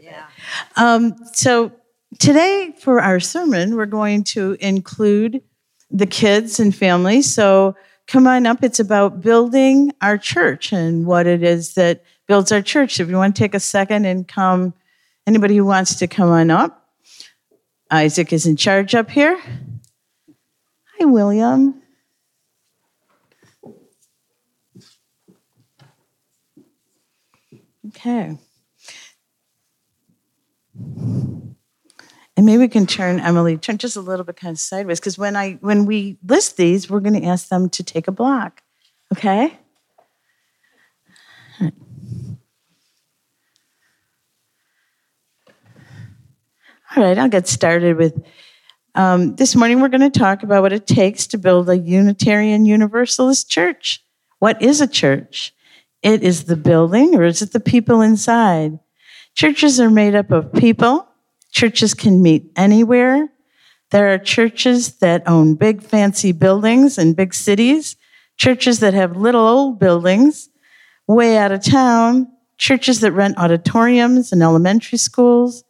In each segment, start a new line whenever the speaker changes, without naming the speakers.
do that. Um, so today for our sermon, we're going to include the kids and families. So come on up. It's about building our church and what it is that builds our church. If you want to take a second and come, anybody who wants to come on up. Isaac is in charge up here. Hi, William. Okay. And maybe we can turn Emily, turn just a little bit kind of sideways, because when I when we list these, we're going to ask them to take a block. Okay? All right, I'll get started with. Um, this morning, we're going to talk about what it takes to build a Unitarian Universalist church. What is a church? It is the building, or is it the people inside? Churches are made up of people. Churches can meet anywhere. There are churches that own big, fancy buildings in big cities, churches that have little old buildings way out of town, churches that rent auditoriums and elementary schools,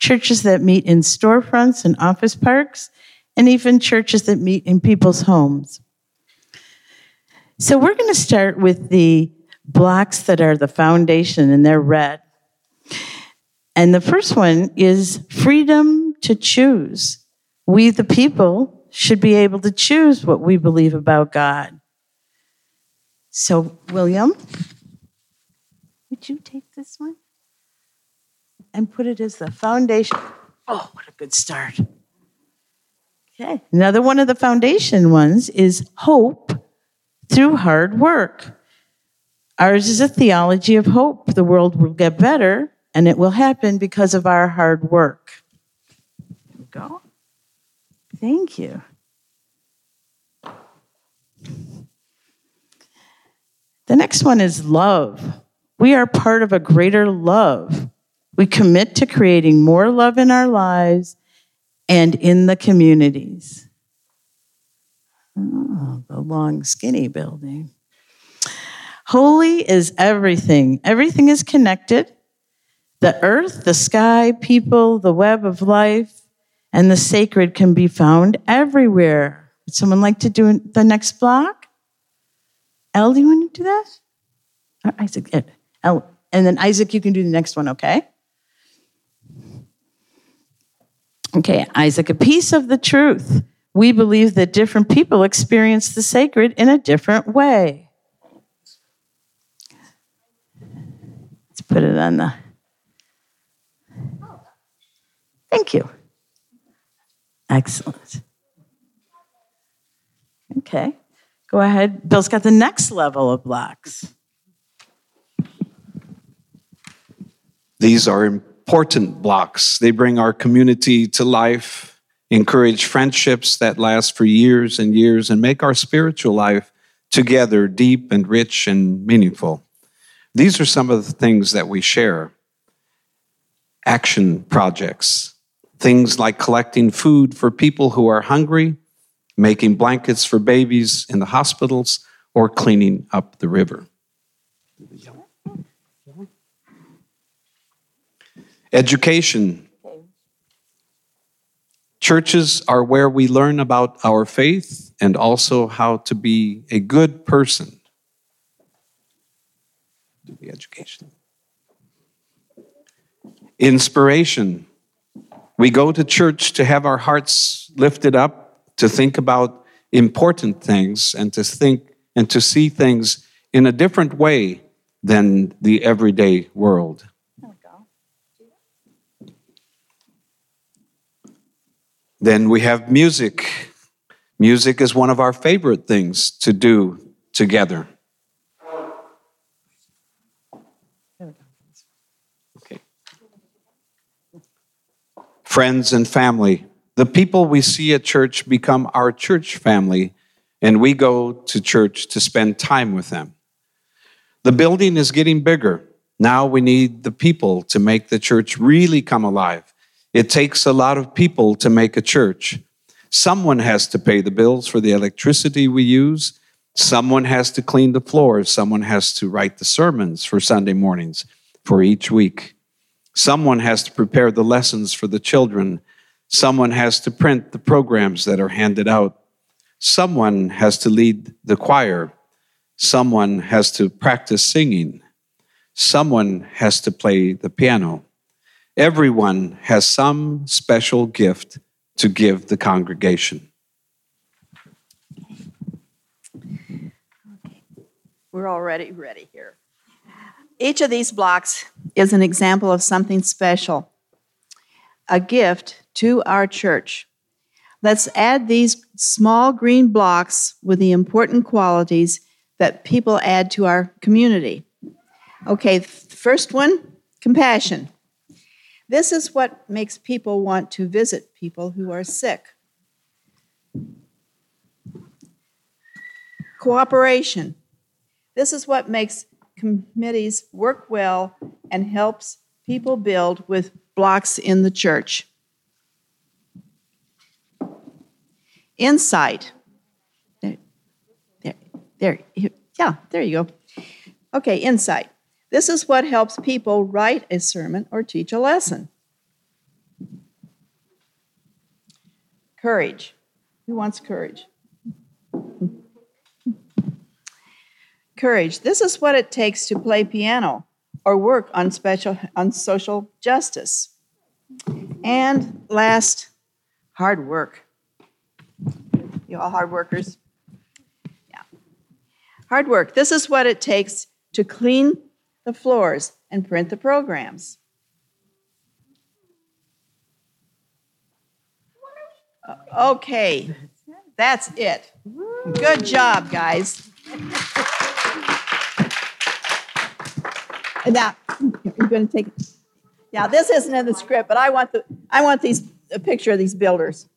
churches that meet in storefronts and office parks, and even churches that meet in people's homes. So we're going to start with the blocks that are the foundation, and they're red. And the first one is freedom to choose. We, the people, should be able to choose what we believe about God. So, William, would you take this one? and put it as the foundation. Oh, what a good start. Okay. Another one of the foundation ones is hope through hard work. Ours is a theology of hope. The world will get better, and it will happen because of our hard work. Go. Thank you. The next one is love. We are part of a greater love. We commit to creating more love in our lives and in the communities. Oh, the long, skinny building. Holy is everything. Everything is connected. The earth, the sky, people, the web of life, and the sacred can be found everywhere. Would someone like to do the next block? Elle, do you want to do that? Or Isaac, Elle, and then Isaac, you can do the next one, okay? Okay, Isaac, a piece of the truth. We believe that different people experience the sacred in a different way. Let's put it on the. Thank you. Excellent. Okay, go ahead. Bill's got the next level of blocks.
These are important blocks. They bring our community to life, encourage friendships that last for years and years, and make our spiritual life together deep and rich and meaningful. These are some of the things that we share action projects, things like collecting food for people who are hungry, making blankets for babies in the hospitals, or cleaning up the river. Education. Churches are where we learn about our faith and also how to be a good person. Do the education. Inspiration. We go to church to have our hearts lifted up, to think about important things, and to think and to see things in a different way than the everyday world. Then we have music. Music is one of our favorite things to do together. Friends and family. The people we see at church become our church family, and we go to church to spend time with them. The building is getting bigger. Now we need the people to make the church really come alive it takes a lot of people to make a church. Someone has to pay the bills for the electricity we use. Someone has to clean the floors. Someone has to write the sermons for Sunday mornings for each week. Someone has to prepare the lessons for the children. Someone has to print the programs that are handed out. Someone has to lead the choir. Someone has to practice singing. Someone has to play the piano. Everyone has some special gift to give the congregation. Okay.
We're already ready here. Each of these blocks is an example of something special, a gift to our church. Let's add these small green blocks with the important qualities that people add to our community. Okay, first one compassion. This is what makes people want to visit people who are sick. Cooperation. This is what makes committees work well and helps people build with blocks in the church. Insight. There, there, there, yeah, there you go. Okay, insight. This is what helps people write a sermon or teach a lesson. Courage. Who wants courage? Courage. This is what it takes to play piano or work on special on social justice. And last, hard work. You all hard workers? Yeah. Hard work. This is what it takes to clean the floors and print the programs. Okay, that's it. Good job, guys. Now you're going to take. Yeah, this isn't in the script, but I want the I want these a picture of these builders.